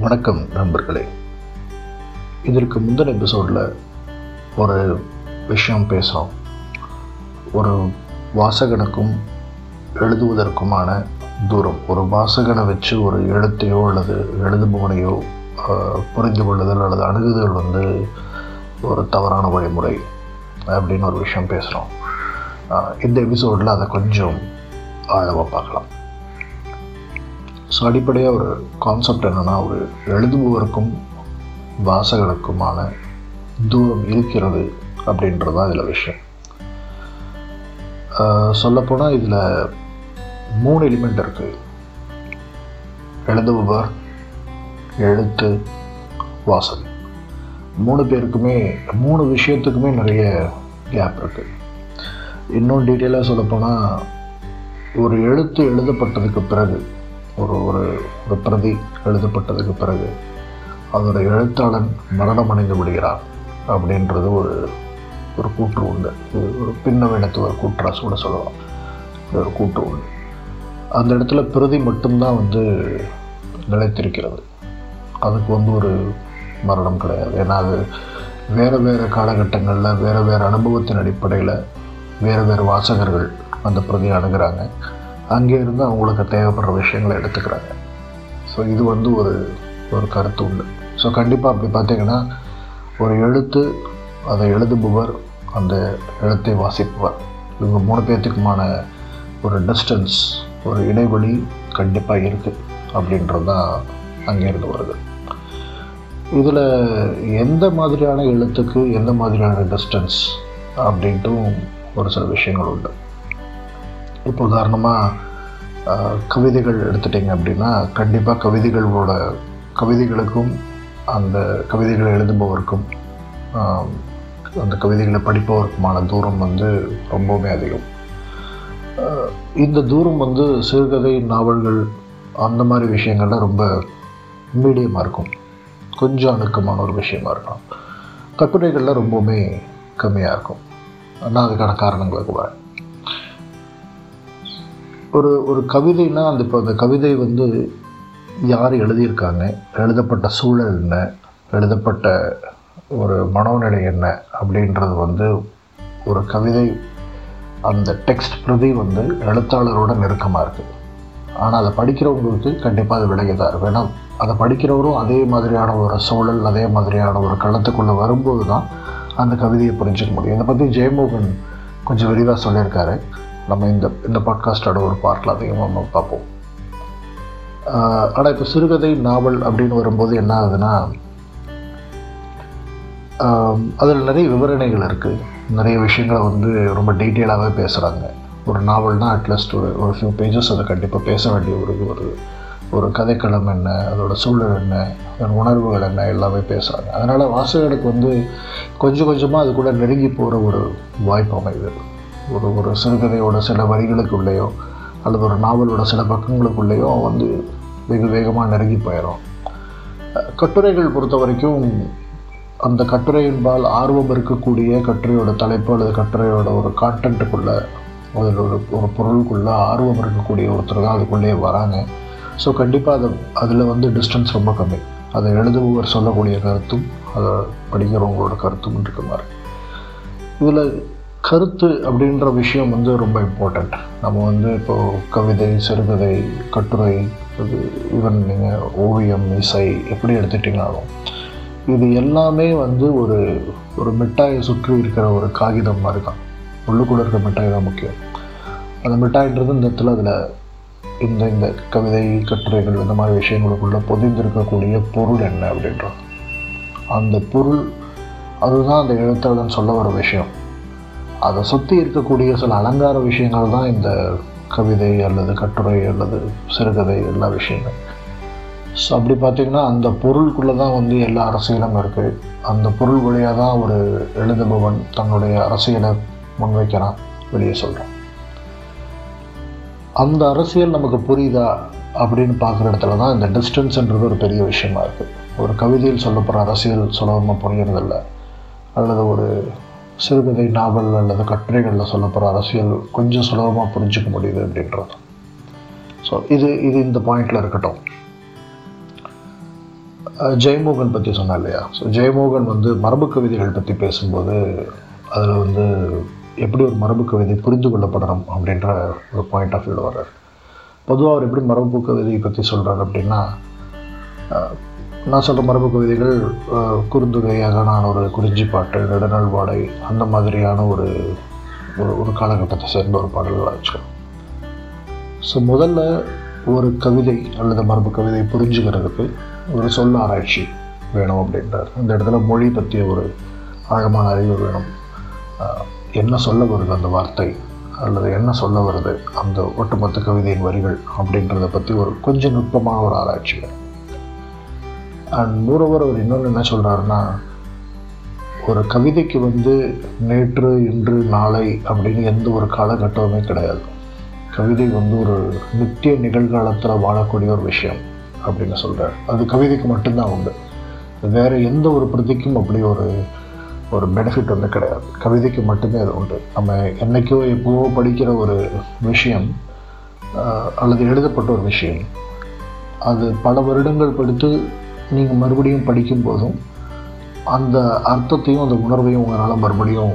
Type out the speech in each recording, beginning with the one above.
வணக்கம் நண்பர்களே. இதற்கு முந்தின எபிசோடில் ஒரு விஷயம் பேசுகிறோம் ஒரு வாசகனுக்கும் எழுதுவதற்குமான தூரம். ஒரு வாசகனை வச்சு ஒரு எழுத்தையோ அல்லது எழுதுபவனையோ புரிந்து கொள்ளுதல் அல்லது அணுகுதல் வந்து ஒரு தவறான வழிமுறை அப்படின்னு ஒரு விஷயம் பேசுகிறோம் இந்த எபிசோடில் அதை கொஞ்சம் ஆழமாக பார்க்கலாம். ஸோ அடிப்படையாக ஒரு கான்செப்ட் என்னென்னா ஒரு எழுதுபவருக்கும் வாசகனுக்குமான தூரம் இருக்கிறது அப்படின்றது தான் இதில் விஷயம். சொல்லப்போனால் இதில் மூணு எலிமெண்ட் இருக்குது எழுதுபவர் எழுத்து வாசகன் மூணு பேருக்குமே மூணு விஷயத்துக்குமே நிறைய கேப் இருக்குது இன்னும் டீட்டெயிலாக சொல்லப்போனால் ஒரு எழுத்து எழுதப்பட்டதுக்கு பிறகு ஒரு ஒரு ஒரு பிரதி எழுதப்பட்டதுக்கு பிறகு அதோடய எழுத்தாளன் மரணமடைந்து விடுகிறார் விடுகிறான் அப்படின்றது ஒரு ஒரு கூற்று உண்டு. இது ஒரு பின்னவீனத்துவ கூற்றாக கூட சொல்லலாம். இது ஒரு கூற்று உண்டு. அந்த இடத்துல பிரதி மட்டும்தான் வந்து நிலைத்திருக்கிறது. அதுக்கு வந்து ஒரு மரணம் கிடையாது. ஏன்னா அது வேறு வேறு காலகட்டங்களில் வேறு வேறு அனுபவத்தின் அடிப்படையில் வேறு வேறு வாசகர்கள் அந்த பிரதியை அணுகிறாங்க. அங்கே இருந்து அவங்களுக்கு தேவைப்படுற விஷயங்களை எடுத்துக்கிறாங்க. ஸோ இது வந்து ஒரு ஒரு கருத்து உண்டு. ஸோ கண்டிப்பாக அப்படி பார்த்தீங்கன்னா ஒரு எழுத்து அதை எழுதுபவர் அந்த எழுத்தை வாசிப்பவர். இவங்க மூணு பேர்த்துக்குமான ஒரு டிஸ்டன்ஸ் ஒரு இடைவெளி கண்டிப்பாக இருக்குது அப்படின்றது தான் அங்கேருந்து வருது. இதில் எந்த மாதிரியான எழுத்துக்கு எந்த மாதிரியான டிஸ்டன்ஸ் அப்படின்ட்டும் ஒரு சில விஷயங்கள் உண்டு. இப்போ உதாரணமாக கவிதைகள் எடுத்துட்டிங்க அப்படின்னா கண்டிப்பாக கவிதைகளோட கவிதைகளுக்கும் அந்த கவிதைகளை எழுதுபவருக்கும் அந்த கவிதைகளை படிப்பவருக்குமான தூரம் வந்து ரொம்பவுமே அதிகம். இந்த தூரம் வந்து சிறுகதை நாவல்கள் அந்த மாதிரி விஷயங்கள்ல ரொம்ப மீடியமாக இருக்கும். கொஞ்சம் அணுக்கமான ஒரு விஷயமா இருக்கும் கட்டுரைகள்லாம் ரொம்பவுமே கம்மியாக இருக்கும். நான் அதுக்கான காரணங்களுக்கு வரேன் ஒரு ஒரு கவிதைனா அந்த இப்போ அந்த கவிதை வந்து யார் எழுதியிருக்காங்க? எழுதப்பட்ட சூழல் என்ன? எழுதப்பட்ட ஒரு மனோநிலை என்ன? அப்படின்றது வந்து ஒரு கவிதை அந்த டெக்ஸ்ட் பிரதி வந்து எழுத்தாளரோட நெருக்கமாக இருக்குது ஆனால் அதை படிக்கிறவங்களுக்கு கண்டிப்பாக அது விலகி தான் இருக்கும். ஏன்னா அதை படிக்கிறவரும் அதே மாதிரியான ஒரு சூழல் அதே மாதிரியான ஒரு களத்துக்குள்ளே வரும்போது தான் அந்த கவிதையை புரிஞ்சிக்க முடியும். இதை பற்றி ஜெயமோகன் கொஞ்சம் விரிவாக சொல்லியிருக்காரு. நம்ம இந்த இந்த பாட்காஸ்டோட ஒரு பார்ட்டில் அதிகமாக நம்ம பார்ப்போம். ஆனால் இப்போ சிறுகதை நாவல் அப்படின்னு வரும்போது என்ன ஆகுதுன்னா அதில் நிறைய விவரணைகள் இருக்குது நிறைய விஷயங்களை வந்து ரொம்ப டீட்டெயிலாகவே பேசுகிறாங்க ஒரு நாவல்னால் அட்லீஸ்ட் ஒரு ஒரு ஃபியூ பேஜஸ் அதை கண்டிப்பாக பேச வேண்டிய ஒரு ஒரு ஒரு கதைக்களம் என்ன அதோட சூழல் என்ன அதன் உணர்வுகள் என்ன எல்லாமே பேசுகிறாங்க அதனால் வாசகனுக்கு வந்து கொஞ்சம் கொஞ்சமாக அது கூட நெருங்கி போகிற ஒரு வாய்ப்பு அமையுது. ஒரு ஒரு சிறுகதையோட சில வரிகளுக்குள்ளேயோ அல்லது ஒரு நாவலோட சில பக்கங்களுக்குள்ளேயோ வந்து வெகு வேகமாக நெருங்கி போயிடும் கட்டுரைகள் பொறுத்த வரைக்கும் அந்த கட்டுரையின்பால் ஆர்வம் இருக்கக்கூடிய கட்டுரையோட தலைப்பு அல்லது கட்டுரையோட ஒரு கான்டென்ட்டுக்குள்ளே அதில் ஒரு ஒரு பொருளுக்குள்ளே ஆர்வம் இருக்கக்கூடிய ஒருத்தர் தான் அதுக்குள்ளேயே வராங்க. ஸோ கண்டிப்பாக அது அதில் வந்து டிஸ்டன்ஸ் ரொம்ப கம்மி. அதை எழுதுபவர் சொல்லக்கூடிய கருத்தும் அதை படிக்கிறவங்களோட கருத்தும் இருக்க மாதிரி இதில் கருத்து அப்படின்ற விஷயம் வந்து ரொம்ப இம்பார்ட்டண்ட் நம்ம வந்து இப்போது கவிதை சிறுகதை கட்டுரை இது ஈவன் நீங்கள் ஓவியம் இசை எப்படி எடுத்துட்டிங்கனாலும் இது எல்லாமே வந்து ஒரு ஒரு மிட்டாயை சுற்றி இருக்கிற ஒரு காகிதம் மாதிரி தான் உள்ளுக்குள்ளே இருக்க மிட்டாய் தான் முக்கியம். அந்த மிட்டாயின்றது இந்த இடத்துல அதில் இந்த இந்த கவிதை கட்டுரைகள் இந்த மாதிரி விஷயங்களுக்குள்ளே பொதிந்திருக்கக்கூடிய பொருள் என்ன அப்படின்றது அந்த பொருள் அதுதான் அந்த எழுத்தாளன் சொல்ல வர விஷயம். அதை சுற்றி இருக்கக்கூடிய சில அலங்கார விஷயங்கள் தான் இந்த கவிதை அல்லது கட்டுரை அல்லது சிறுகதை எல்லா விஷயங்கள். ஸோ அப்படி பார்த்தீங்கன்னா அந்த பொருளுக்குள்ளே தான் வந்து எல்லா அரசியலும் இருக்குது அந்த பொருள் வழியாக தான் ஒரு எழுதுபவன் தன்னுடைய அரசியலை முன்வைக்கிறான் வெளியே சொல்கிறான் அந்த அரசியல் நமக்கு புரியுதா அப்படின்னு பார்க்குற இடத்துல தான் இந்த டிஸ்டன்ஸ்ன்றது ஒரு பெரிய விஷயமா இருக்குது ஒரு கவிதையில் சொல்லப்படுற அரசியல் சுலபமாக புரியறதில்ல. அல்லது ஒரு சிறுகதை நாவல் அல்லது கட்டுரைகளில் சொல்லப்படுற அரசியல் கொஞ்சம் சுலபமாக புரிஞ்சிக்க முடியுது அப்படின்றது. ஸோ இது இது இந்த பாயிண்டில் இருக்கட்டும். ஜெயமோகன் பற்றி சொன்னேன் இல்லையா? ஸோ ஜெயமோகன் வந்து மரபு கவிதைகள் பற்றி பேசும்போது அதில் வந்து எப்படி ஒரு மரபு கவிதை புரிந்து கொள்ளப்படணும் அப்படின்ற ஒரு பாயிண்ட் ஆஃப் வியூவில் வர்றார். பொதுவாக அவர் எப்படி மரபு கவிதையை பற்றி சொல்கிறார் அப்படின்னா நான் சொல்கிற மரபு கவிதைகள் குறுந்தொகை அகனான ஒரு குறிஞ்சி பாட்டு நெடுநாள் வாடை அந்த மாதிரியான ஒரு ஒரு ஒரு காலகட்டத்தை சேர்ந்த ஒரு பாடல்களாக வச்சுக்கணும். ஸோ முதல்ல ஒரு கவிதை அல்லது மரபு கவிதை புரிஞ்சுக்கிறதுக்கு ஒரு சொல் ஆராய்ச்சி வேணும் அப்படின்றார். இந்த இடத்துல மொழி பற்றிய ஒரு ஆழமான அறிவு வேணும். என்ன சொல்ல வருது அந்த வார்த்தை? அல்லது என்ன சொல்ல வருது அந்த ஒட்டுமொத்த கவிதையின் வரிகள் அப்படின்றத பற்றி ஒரு கொஞ்சம் நுட்பமான ஒரு ஆராய்ச்சி வேணும். அண்ட் மூரோவர் அவர் இன்னொன்று என்ன சொல்கிறாருன்னா ஒரு கவிதைக்கு வந்து நேற்று இன்று நாளை அப்படின்னு எந்த ஒரு காலகட்டமுமே கிடையாது. கவிதை வந்து ஒரு நித்திய நிகழ்காலத்தில் வாழக்கூடிய ஒரு விஷயம் அப்படின்னு சொல்கிறார் அது கவிதைக்கு மட்டும்தான் உண்டு. வேறு எந்த ஒரு பிரதிக்கும் அப்படி ஒரு ஒரு பெனிஃபிட் வந்து கிடையாது. கவிதைக்கு மட்டுமே அது உண்டு. நம்ம என்னைக்கோ எப்போவோ படிக்கிற ஒரு விஷயம் அல்லது எழுதப்பட்ட ஒரு விஷயம் அது பல வருடங்கள் படித்து நீங்கள் மறுபடியும் படிக்கும்போதும் அந்த அர்த்தத்தையும் அந்த உணர்வையும் உங்களால் மறுபடியும்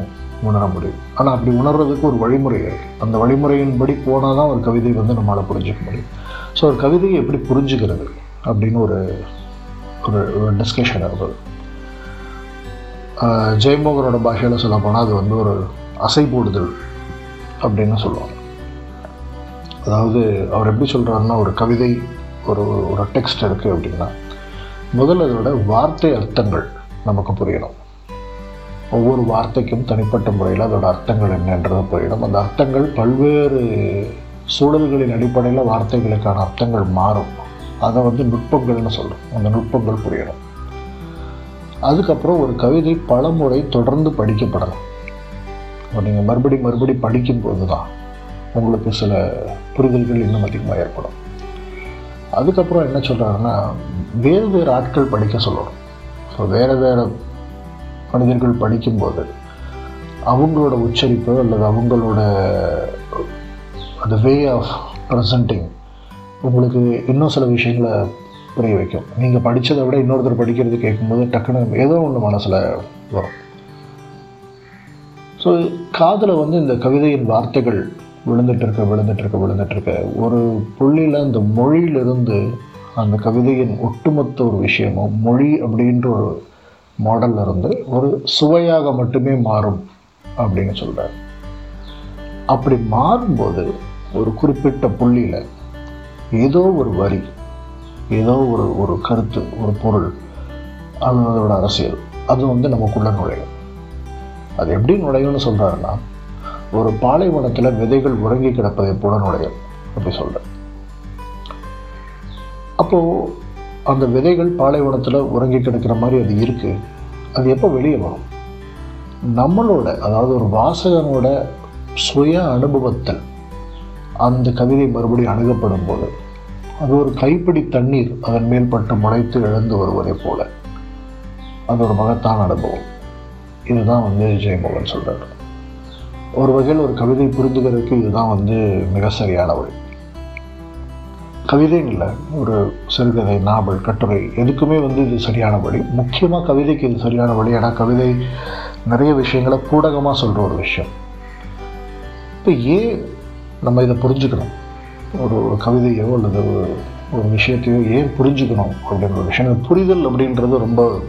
உணர முடியும். ஆனால் அப்படி உணர்றதுக்கு ஒரு வழிமுறை இருக்குது அந்த வழிமுறையின்படி போனால் தான் ஒரு கவிதை வந்து நம்மளால் புரிஞ்சுக்க முடியும். ஸோ ஒரு கவிதையை எப்படி புரிஞ்சுக்கிறது அப்படின்னு ஒரு ஒரு ஒரு டிஸ்கஷன் இருந்தது ஜெயமோகனோட பாஷையில் சொல்ல போனால் அது வந்து ஒரு அசை போடுதல் அப்படின்னு சொல்லுவாங்க. அதாவது அவர் எப்படி சொல்கிறாருன்னா ஒரு கவிதை ஒரு ஒரு டெக்ஸ்ட் இருக்குது அப்படின்னா முதல்ல அதோட வார்த்தை அர்த்தங்கள் நமக்கு புரியணும். ஒவ்வொரு வார்த்தைக்கும் தனிப்பட்ட முறையில் அதோட அர்த்தங்கள் என்னன்றது புரியணும். அந்த அர்த்தங்கள் பல்வேறு சூழல்களின் அடிப்படையில் வார்த்தைகளுக்கான அர்த்தங்கள் மாறும். அதை வந்து நுட்பங்கள்னு சொல்லும் அந்த நுட்பங்கள் புரியணும். அதுக்கப்புறம் ஒரு கவிதை பலமுறை தொடர்ந்து படிக்கப்படணும். நீங்கள் மறுபடி மறுபடி படிக்கும்போது தான் உங்களுக்கு சில புரிதல்கள் இன்னும் அதிகமாக ஏற்படும். அதுக்கப்புறம் என்ன சொல்கிறாருன்னா வேறு வேறு ஆட்கள் படிக்க சொல்லணும். ஸோ வேறு வேறு மனிதர்கள் படிக்கும்போது அவங்களோட உச்சரிப்பு அல்லது அவங்களோட அந்த வே ஆஃப் ப்ரெசன்டிங் உங்களுக்கு இன்னும் சில விஷயங்களை புரிய வைக்கும். நீங்கள் படித்ததை விட இன்னொருத்தர் படிக்கிறது கேட்கும்போது டக்குன்னு ஏதோ ஒன்று மனசில் வரும். ஸோ காதில் வந்து இந்த கவிதையின் வார்த்தைகள் விழுந்துட்டுருக்க விழுந்துட்டுருக்க விழுந்துட்டுருக்க. இருக்க ஒரு புள்ளியில் அந்த மொழியிலிருந்து அந்த கவிதையின் ஒட்டுமொத்த ஒரு விஷயமும் மொழி அப்படின்ற ஒரு மாடல்ல இருந்து ஒரு சுவையாக மட்டுமே மாறும் அப்படின்னு சொல்கிறார் அப்படி மாறும்போது ஒரு குறிப்பிட்ட புள்ளியில் ஏதோ ஒரு வரி ஏதோ ஒரு ஒரு கருத்து ஒரு பொருள் அது அதோட அரசியல் அது வந்து நமக்குள்ளே நுழையும். அது எப்படி நுழையும்னு சொல்கிறாருன்னா ஒரு பாலைவனத்தில் விதைகள் உறங்கி கிடப்பதை போல நுழையும். அப்படி சொல்கிறேன் அப்போது அந்த விதைகள் பாலைவனத்தில் உறங்கி கிடக்கிற மாதிரி அது இருக்குது அது எப்போ வெளியே வரும்? நம்மளோட அதாவது ஒரு வாசகனோட சுய அனுபவத்தில் அந்த கவிதை மறுபடியும் அணுகப்படும் போது அது ஒரு கைப்பிடி தண்ணீர் அதன் மேல் பட்டு முளைத்து எழுந்து வருவதைப் போல அது ஒரு மகத்தான அனுபவம். இதுதான் வந்து ஜெயமோகன் சொல்கிறார் ஒரு வகையில் ஒரு கவிதை புரிந்துகிறதுக்கு இதுதான் வந்து மிக சரியான வழி. கவிதைன்னு இல்லை ஒரு சிறுகதை நாவல் கட்டுரை எதுக்குமே வந்து இது சரியான வழி. முக்கியமாக கவிதைக்கு இது சரியான வழி ஏன்னா கவிதை நிறைய விஷயங்களை கூடகமாக சொல்கிற ஒரு விஷயம். இப்போ ஏன் நம்ம இதை புரிஞ்சுக்கணும்? ஒரு ஒரு கவிதையோ அல்லது ஒரு ஒரு விஷயத்தையோ ஏன் புரிஞ்சுக்கணும் அப்படின்ற ஒரு விஷயம். புரிதல் அப்படின்றது ரொம்ப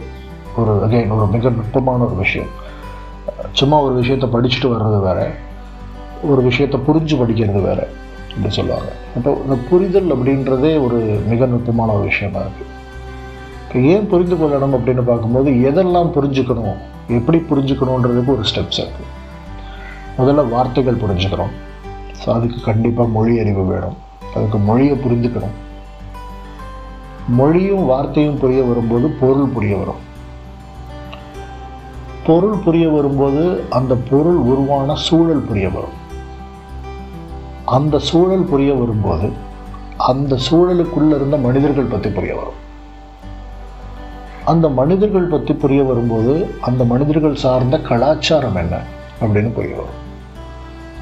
ஒரு அகைன் ஒரு மிக நுட்பமான ஒரு விஷயம். சும்மா ஒரு விஷயத்தை படிச்சுட்டு வர்றது வேறு ஒரு விஷயத்தை புரிஞ்சு படிக்கிறது வேறு அப்படின்னு சொல்லுவாங்க. இப்போ இந்த புரிதல் அப்படின்றதே ஒரு மிக நுட்பமான ஒரு விஷயமா இருக்குது இப்போ ஏன் புரிந்து கொள்ளணும் அப்படின்னு பார்க்கும்போது எதெல்லாம் புரிஞ்சுக்கணும் எப்படி புரிஞ்சுக்கணுன்றதுக்கு ஒரு ஸ்டெப்ஸ் இருக்குது முதல்ல வார்த்தைகள் புரிஞ்சுக்கிறோம் ஸோ அதுக்கு கண்டிப்பாக மொழி அறிவு வேணும். அதுக்கு மொழியை புரிஞ்சுக்கணும் மொழியும் வார்த்தையும் புரிய வரும்போது பொருள் புரிய வரும். பொருள் புரிய வரும்போது அந்த பொருள் உருவான சூழல் புரிய வரும். அந்த சூழல் புரிய வரும்போது அந்த சூழலுக்குள்ள இருந்த மனிதர்கள் பற்றி புரிய வரும். அந்த மனிதர்கள் பற்றி புரிய வரும்போது அந்த மனிதர்கள் சார்ந்த கலாச்சாரம் என்ன அப்படின்னு புரிய வரும்.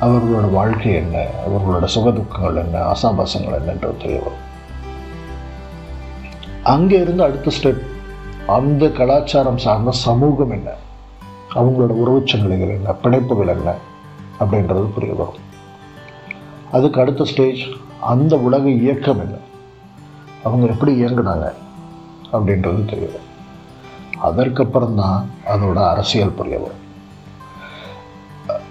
அவர்களோட வாழ்க்கை என்ன? அவர்களோட சுகதுக்கங்கள் என்ன? அசாபாசங்கள் என்னன்றது தெரிய வரும். அங்கே இருந்து அடுத்த ஸ்டெப் அந்த கலாச்சாரம் சார்ந்த சமூகம் என்ன? அவங்களோட உறவு சங்கிலிகள் என்ன பிணைப்புகள் என்ன அப்படின்றது புரிய வரும். அதுக்கு அடுத்த ஸ்டேஜ் அந்த உலக இயக்கம் என்ன அவங்க எப்படி இயங்குனாங்க அப்படின்றது தெரியும். அதற்கப்புறம் தான் அதோட அரசியல் புரிய வரும்.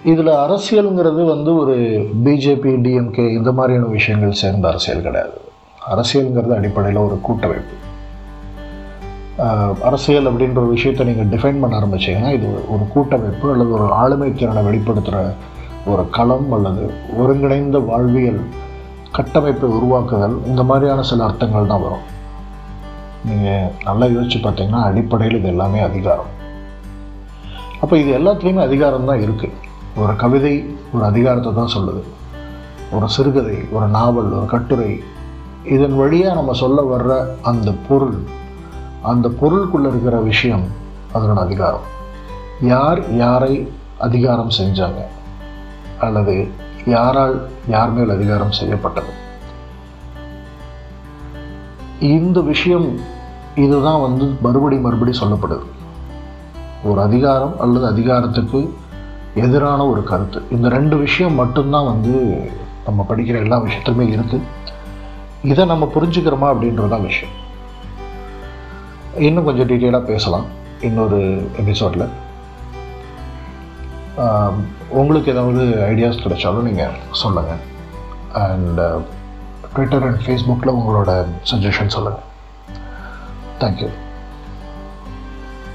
இதில் அரசியலுங்கிறது வந்து ஒரு பிஜேபி டிஎம்கே இந்த மாதிரியான விஷயங்கள் சேர்ந்த அரசியல் கிடையாது. அரசியலுங்கிறது அடிப்படையில் ஒரு கூட்டமைப்பு. அரசியல் அப்படின்ற ஒரு விஷயத்தை நீங்கள் டிஃபைன் பண்ண ஆரம்பிச்சிங்கன்னா இது ஒரு கூட்டமைப்பு அல்லது ஒரு ஆளுமை திறனை வெளிப்படுத்துகிற ஒரு களம் அல்லது ஒருங்கிணைந்த வாழ்வியல் கட்டமைப்பை உருவாக்குதல் இந்த மாதிரியான சில அர்த்தங்கள் தான் வரும். நீங்கள் நல்லா யோசித்து பார்த்தீங்கன்னா அடிப்படையில் இது எல்லாமே அதிகாரம். அப்போ இது எல்லாத்துலேயுமே அதிகாரம் தான் இருக்குது ஒரு கவிதை ஒரு அதிகாரத்தை தான் சொல்லுது. ஒரு சிறுகதை ஒரு நாவல் ஒரு கட்டுரை இதன் வழியாக நம்ம சொல்ல வர்ற அந்த பொருள் அந்த பொருளுக்குள்ளே இருக்கிற விஷயம் அதனோட அதிகாரம். யார் யாரை அதிகாரம் செஞ்சாங்க? அல்லது யாரால் யார் மேல் அதிகாரம் செய்யப்பட்டது? இந்த விஷயம் இதுதான் வந்து மறுபடி மறுபடி சொல்லப்படுது. ஒரு அதிகாரம் அல்லது அதிகாரத்துக்கு எதிரான ஒரு கருத்து. இந்த ரெண்டு விஷயம் மட்டும்தான் வந்து நம்ம படிக்கிற எல்லா விஷயத்துலையுமே இருக்குது இதை நம்ம புரிஞ்சுக்கிறோமா அப்படின்றதான் விஷயம். இன்னும் கொஞ்சம் டீட்டெயிலாக பேசலாம் இன்னொரு எபிசோடில் உங்களுக்கு ஏதாவது ஐடியாஸ் கிடைச்சாலும் நீங்கள் சொல்லுங்கள் அண்ட் ட்விட்டர் அண்ட் ஃபேஸ்புக்கில் உங்களோட சஜஷன் சொல்லுங்கள் தேங்க்யூ